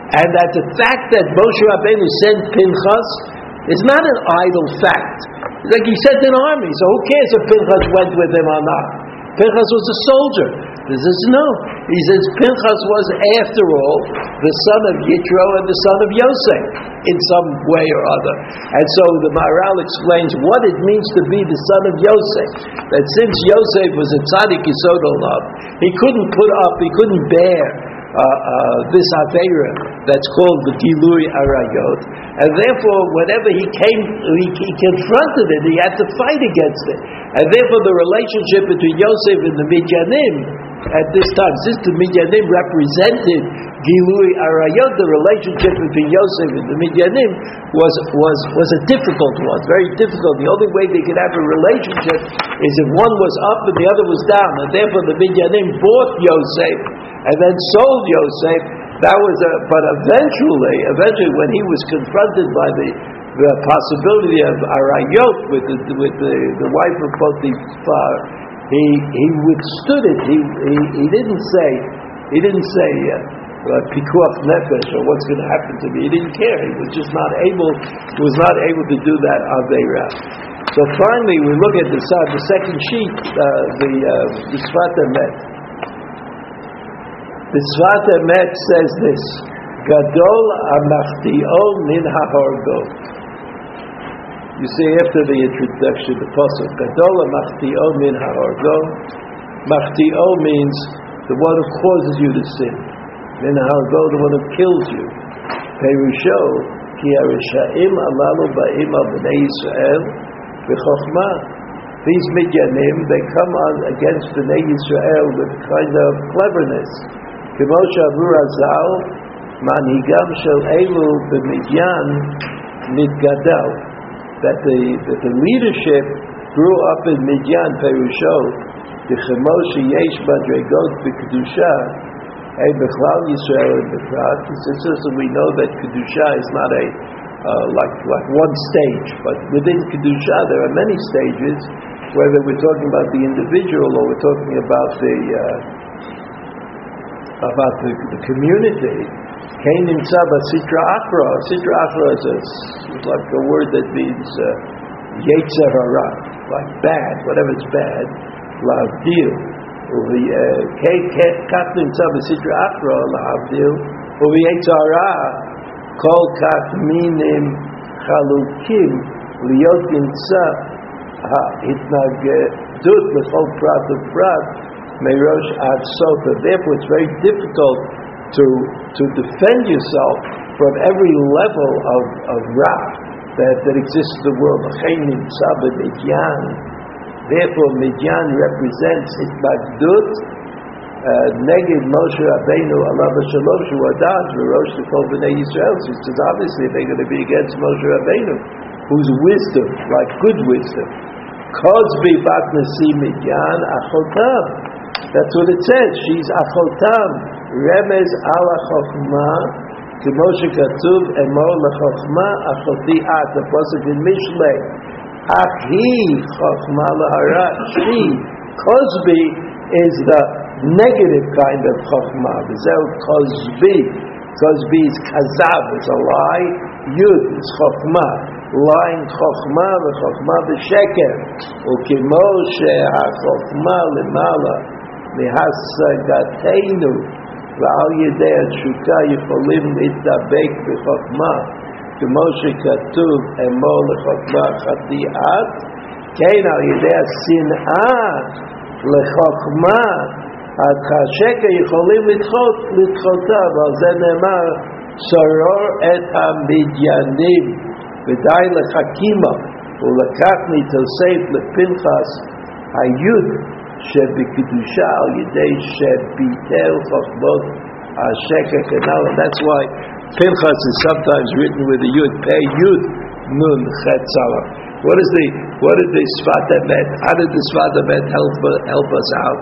And that the fact that Moshe Rabbeinu sent Pinchas is not an idle fact. Like he sent an army, so who cares if Pinchas went with him or not? Pinchas was a soldier. This is no. He says Pinchas was, after all, the son of Yitro and the son of Yosef in some way or other. And so the Maharal explains what it means to be the son of Yosef. That since Yosef was a tzaddik yisod he couldn't put up, he couldn't bear uh, uh, this Aveira that's called the Gilui Arayot, and therefore, whenever he came, he, he, confronted it, he had to fight against it. And therefore, the relationship between Yosef and the Midyanim at this time, since the Midyanim represented Gilui Arayot, the relationship between Yosef and the Midyanim was, was, was a difficult one, very difficult. The only way they could have a relationship is if one was up and the other was down, and therefore the Midyanim bought Yosef and then sold Yosef. That was a, but eventually, eventually, when he was confronted by the the possibility of arayot with the with the, the wife of Potiphar, he he withstood it. He he, he didn't say he didn't say. Uh, pikuach nefesh or what's going to happen to me. He didn't care. He was just not able. He was not able to do that avera. So finally, we look at the the second sheet, uh, the uh, the Emet. The Sfat Emet says this, Gadol amachti'o min ha'orgo. You see after the introduction, the pasuk, Gadol amachti'o min ha'orgo. Machti'o means the one who causes you to sin. Min ha'orgo, the one who kills you. Perusho, ki harisha'im alalu ba'im b'nei Yisrael v'chokhmah. These midyanim, they come on against Bnei Yisrael with kind of cleverness. כמו שאמרו הז"ל, מנהיגם של אלו במדיין נתגדל. That the, that the leadership grew up in Midian, Perusho, וכמו שיש מדרגות בקדושה, hey, Bechlal Yisrael and Befrat, since we know that Kedusha is not a uh, like like one stage, but within Kedusha there are many stages, whether we're talking about the individual or we're talking about the uh, about the, the community came in Saba Sitra Akra. Sitra Akra is, a, is like a word that means uh, Yetzer Hara, like bad, whatever is bad, Lavdil. כך נמצא בסדרה אחרא להבדיל, וביצרה כל כך מינים חלוקים להיות נמצא ההתנגדות לכל פרט ופרט Merosh ad Sofa. Therefore, it's very difficult to, to defend yourself from every level of, of Ra that, that exists in the world. Therefore, Midyan represents Itmagdut, uh, Neged Moshe Rabbeinu Allah Shalom Shu Adad V'Rosh L'Kol B'nai Yisrael. It obviously they're going to be against Moshe Rabbeinu, whose wisdom, like good wisdom, Kozbi Bat Nasi Midyan Achotav. That's what it says. She's achotam, remez ala chokma. k'moshe katuv emor lachokma achoti at, the pasuk in Mishlei. achi chokma chokhma lahara, she, kozbi, is the negative kind of chokma. V'zeu kozbi. Kozbi is kazav, it's a lie. Yud is chokma, lying chokhmah v'chokhmah b'sheker ukimo she'achokhmah limala mihasagateinu ועל ידי התשוקה יכולים להתדבק בחוכמה כמו שכתוב אמור לחוכמה חטיאת כן על ידי השנאה לחוכמה השקר יכולים לדחות, לדחותה, ועל זה נאמר, שרור את המדיינים, ודי לחכימה, ולקח מתוסף לפנחס היוד שבקדושה על ידי שביטל חוכמות השקר כנ"ל, and that's why Pinchas is sometimes written with a yud, pei yud, nun, chet salah. What is the, what did the Sfat Emet, how did the Sfat Emet help, help us out?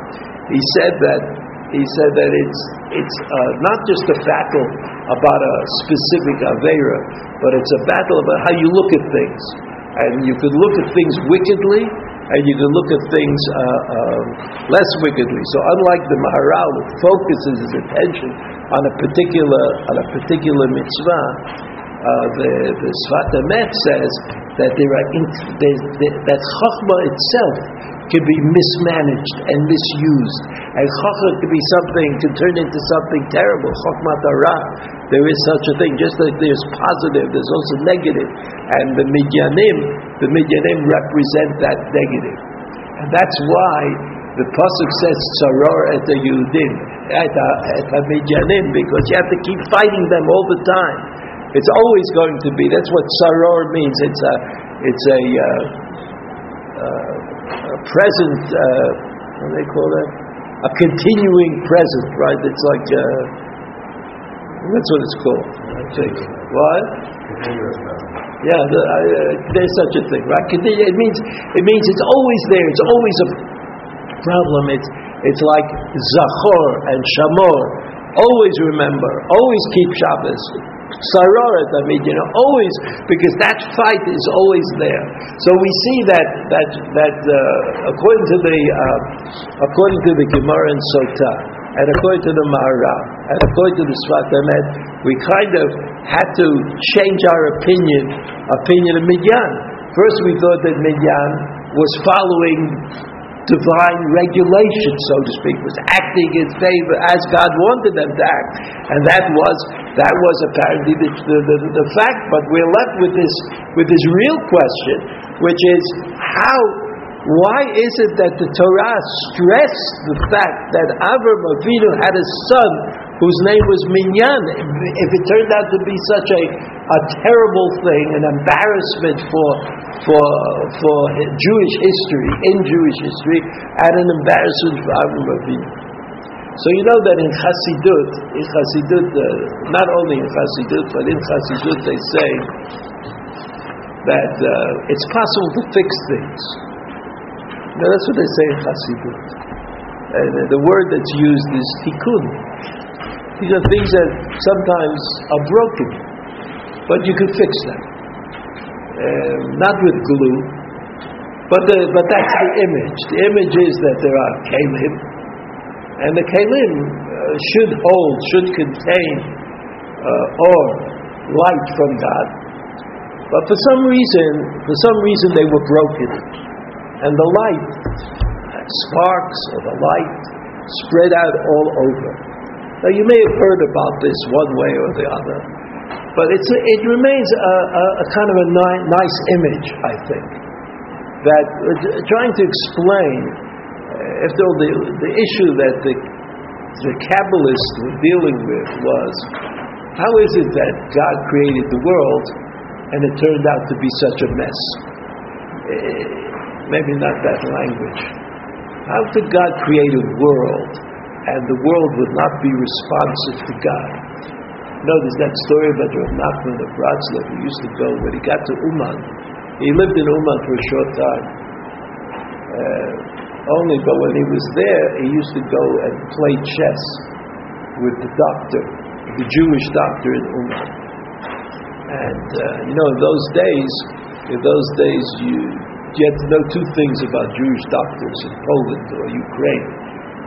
he said that he said that it's it's uh, not just a battle about a specific avera, but it's a battle about how you look at things, and you could look at things wickedly, and you can look at things uh, uh, less wickedly. So unlike the Maharal, who focuses his attention on a particular on a particular mitzvah, uh, the the Sfat says that there are that Chachma itself can be mismanaged and misused. And chachma could be something, can turn into something terrible. Chachmat there is such a thing. Just like there's positive, there's also negative. And the midyanim, the midyanim represent that negative. And that's why the pasuk says tzaror et Yehudim, et midyanim, because you have to keep fighting them all the time. It's always going to be. That's what saror means. It's a, it's a. Uh, uh, present, uh, what do they call that? A continuing present, right? It's like, uh, that's what it's called. What? Yeah, the, uh, there's such a thing, right? It means it means it's always there. It's always a problem. It's it's like zachor and shamor. Always remember. Always keep Shabbos saroret, I mean, you know, always, because that fight is always there. So we see that, that, that uh, according to the, uh, according to the Gemara and Sota, and according to the Maharal, and according to the Sfat we kind of had to change our opinion, opinion of Midyan. First we thought that Midyan was following divine regulation, so to speak, was acting in favor as God wanted them to act, and that was that was apparently the, the, the, the fact. But we're left with this with this real question, which is how. Why is it that the Torah stressed the fact that Avram Avinu had a son whose name was Midyan. If it turned out to be such a, a terrible thing, an embarrassment for, for, for Jewish history, in Jewish history, and an embarrassment for Avram Avinu. So you know that in Chassidut, in Chassidut, uh, not only in Chassidut, but in Chassidut they say that uh, it's possible to fix things. Now that's what they say in Chassidut. And uh, the word that's used is tikkun. These are things that sometimes are broken, but you can fix them. Um, not with glue, but, the, but that's the image. The image is that there are kalim, and the kalim uh, should hold, should contain uh, or light from God. But for some reason, for some reason they were broken, and the light, sparks of the light, spread out all over. Now you may have heard about this one way or the other, but it's a, it remains a, a, a, kind of a ni- nice image, I think, that uh, trying to explain, uh, after all, the, the issue that the, the Kabbalists were dealing with was, how is it that God created the world and it turned out to be such a mess? Uh, maybe not that language. How could God create a world and the world would not be responsive to God. You know, there's that story about Rav Nachman of Bratslav who used to go, when he got to Uman, he lived in Uman for a short time. Uh, only, but when he was there, he used to go and play chess with the doctor. the Jewish doctor in Uman. And uh, you know, in those days, in those days, you, you had to know two things about Jewish doctors in Poland or Ukraine.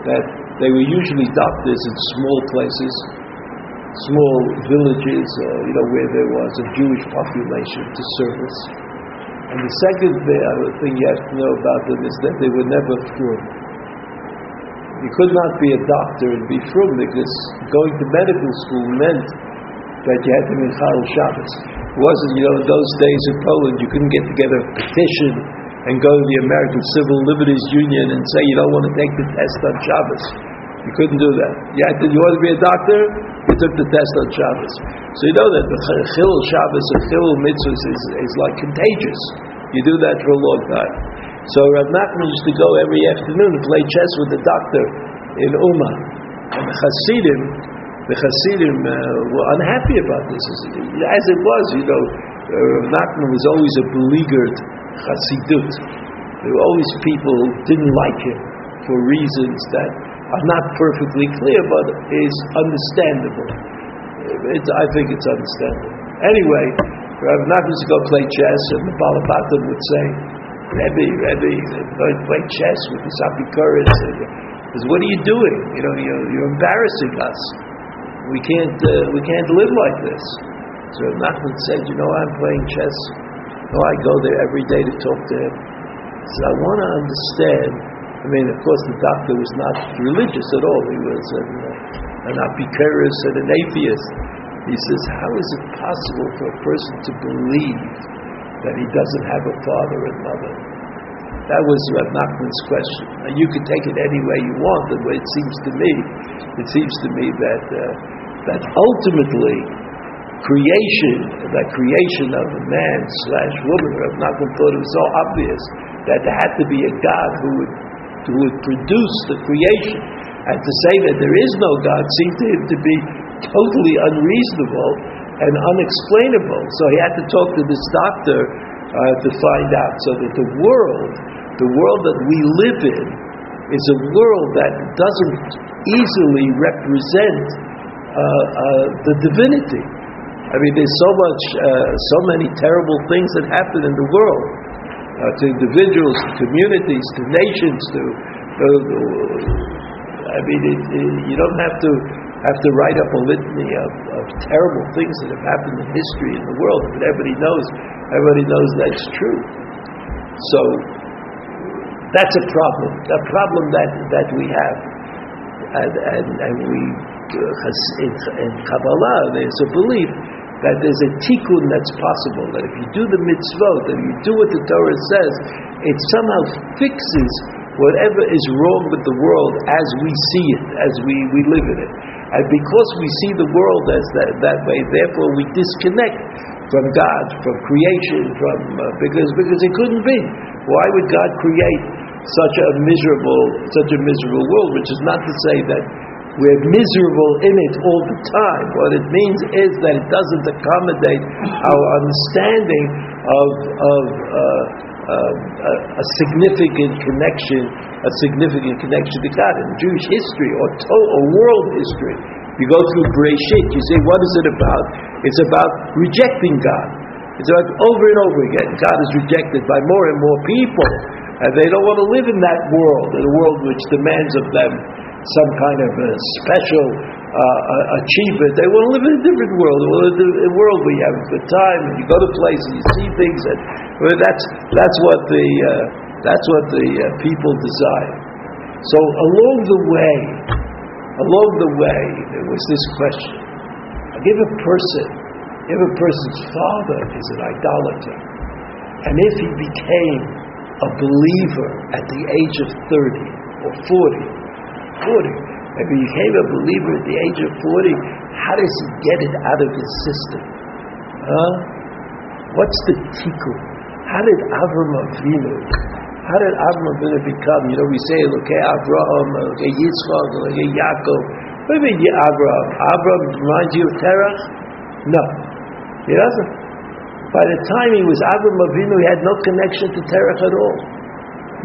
That they were usually doctors in small places, small villages, or you know, where there was a Jewish population to service. And the second thing uh, you have to know about them is that they were never frum. You could not be a doctor and be frum because going to medical school meant that you had to be Chal Shabbos. It wasn't, you know, in those days in Poland, you couldn't get together a petition and go to the American Civil Liberties Union and say you don't want to take the test on Shabbos. You couldn't do that. You had to, you want to be a doctor? You took the test on Shabbos. So you know that the Chil Shabbos and Chil mitzvahs is, is like contagious. You do that for a long time. So Rav Nachman used to go every afternoon to play chess with the doctor in Uman. And the Hasidim, the Hasidim uh, were unhappy about this. As it was, you know, Rav Nachman was always a beleaguered Hasidut. There were always people who didn't like him for reasons that are not perfectly clear, but is understandable. I think it's understandable. Anyway, Rav Nachman used to go play chess, and the Balabatim would say, Rebbe, Rebbe, to play chess with the Apikoris. Because what are you doing? You know, you're, you're embarrassing us. We can't, uh, we can't live like this. So Rav Nachman said, you know, I'm playing chess. No, I go there every day to talk to him. He I want to understand I mean, of course, the doctor was not religious at all. He was an, uh, an apicurus and an atheist. He says, how is it possible for a person to believe that he doesn't have a father and mother? That was Rav Nachman's question. Now, you could take it any way you want, the way it seems to me. It seems to me that, uh, that ultimately, creation, that creation of a man slash woman, Rav Nachman thought it was so obvious that there had to be a God who would who would produce the creation. And to say that there is no God seemed to him to be totally unreasonable and unexplainable. So he had to talk to this doctor uh, to find out. So that the world, the world that we live in, is a world that doesn't easily represent uh, uh, the divinity. I mean, there's so much, uh, so many terrible things that happen in the world uh, to individuals, to communities, to nations, to. Uh, I mean, it, it, you don't have to have to write up a litany of, of terrible things that have happened in history in the world, but everybody knows, everybody knows that's true. So that's a problem, a problem that, that we have. And, and, and we, uh, in, in Kabbalah, there's a belief that there's a tikkun that's possible, that if you do the mitzvot, that you do what the Torah says, it somehow fixes whatever is wrong with the world as we see it, as we, we live in it. And because we see the world as that, that way, therefore we disconnect from God, from creation, from uh, because because it couldn't be. Why would God create such a miserable such a miserable world? Which is not to say that we're miserable in it all the time. What it means is that it doesn't accommodate our understanding of, of uh, uh, a significant connection, a significant connection to God. In Jewish history or, to- or world history, you go through Breshit, you say, what is it about? It's about rejecting God. It's about over and over again. God is rejected by more and more people. And they don't want to live in that world, in a world which demands of them some kind of a special uh, achievement. They want to live in a different world, a world where you have a good time and you go to places and you see things, and well, that's that's what the uh, that's what the uh, people desire. So along the way, along the way, there was this question: If a person, if a person's father is an idolater, and if he became a believer at the age of thirty or forty 40. If he became a believer at the age of 40, how does he get it out of his system? Huh? What's the tikkun? How did Avram Avinu, how did Avram Avinu become, you know, we say, look at Abraham, look at Yitzchak, look at Yaakov. What do you mean, Abraham? Abraham reminds you of Terach? No, he doesn't. By the time he was Avram Avinu, he had no connection to Terach at all.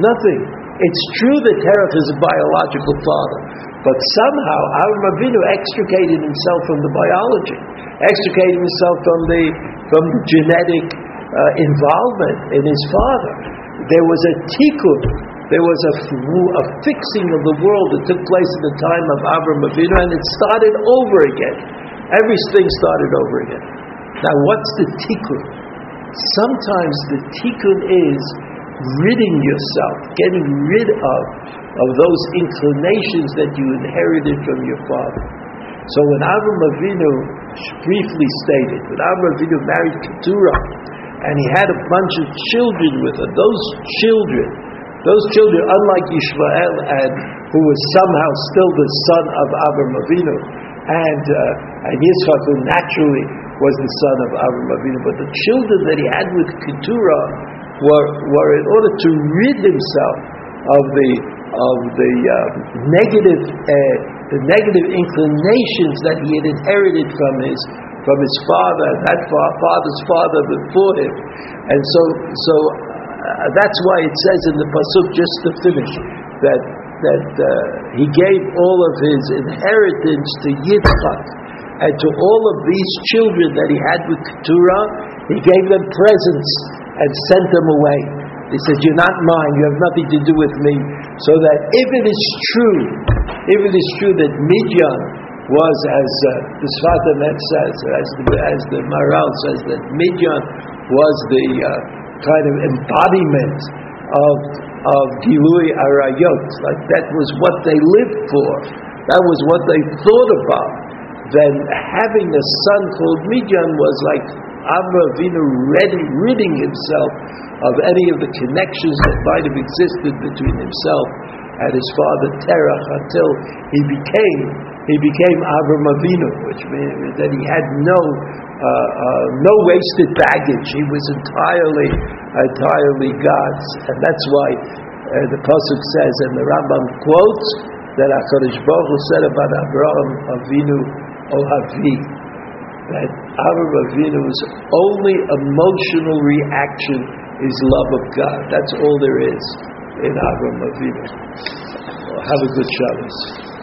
Nothing. It's true that Terach is a biological father, but somehow Avram Avinu extricated himself from the biology, extricated himself from the from the genetic uh, involvement in his father. There was a tikkun, there was a, a fixing of the world that took place at the time of Avram Avinu, and it started over again. Everything started over again. Now, what's the tikkun? Sometimes the tikkun is ridding yourself, getting rid of, of those inclinations that you inherited from your father. So when Avram Avinu, briefly stated, when Avram Avinu married Keturah, and he had a bunch of children with her, those children, those children, unlike Ishmael, and who was somehow still the son of Avram Avinu, and uh, and Yitzchak, who naturally was the son of Avram Avinu, but the children that he had with Keturah were, were in order to rid himself of the of the uh, negative uh, the negative inclinations that he had inherited from his from his father, that fa- father's father before him, and so so uh, that's why it says in the pasuk just to finish that that uh, he gave all of his inheritance to Yitzchak and to all of these children that he had with Keturah, he gave them presents and sent them away. He said, You're not mine, you have nothing to do with me. So that if it is true, if it is true that Midyan was, as uh, the Sfat Emet says, as the, as the Maharal says, that Midyan was the uh, kind of embodiment of, of Gilui Arayot, like that was what they lived for, that was what they thought about, then having a son called Midyan was like Avram Avinu ridding himself of any of the connections that might have existed between himself and his father Terach until he became he became Avram Avinu, which means that he had no uh, uh, no wasted baggage. He was entirely entirely God's, and that's why uh, the pasuk says, and the Rambam quotes that Hakadosh Baruch said about Abraham Avinu Ohavi that Avram Avinu's only emotional reaction is love of God. That's all there is in Avram Avinu. Well, have a good Shabbos.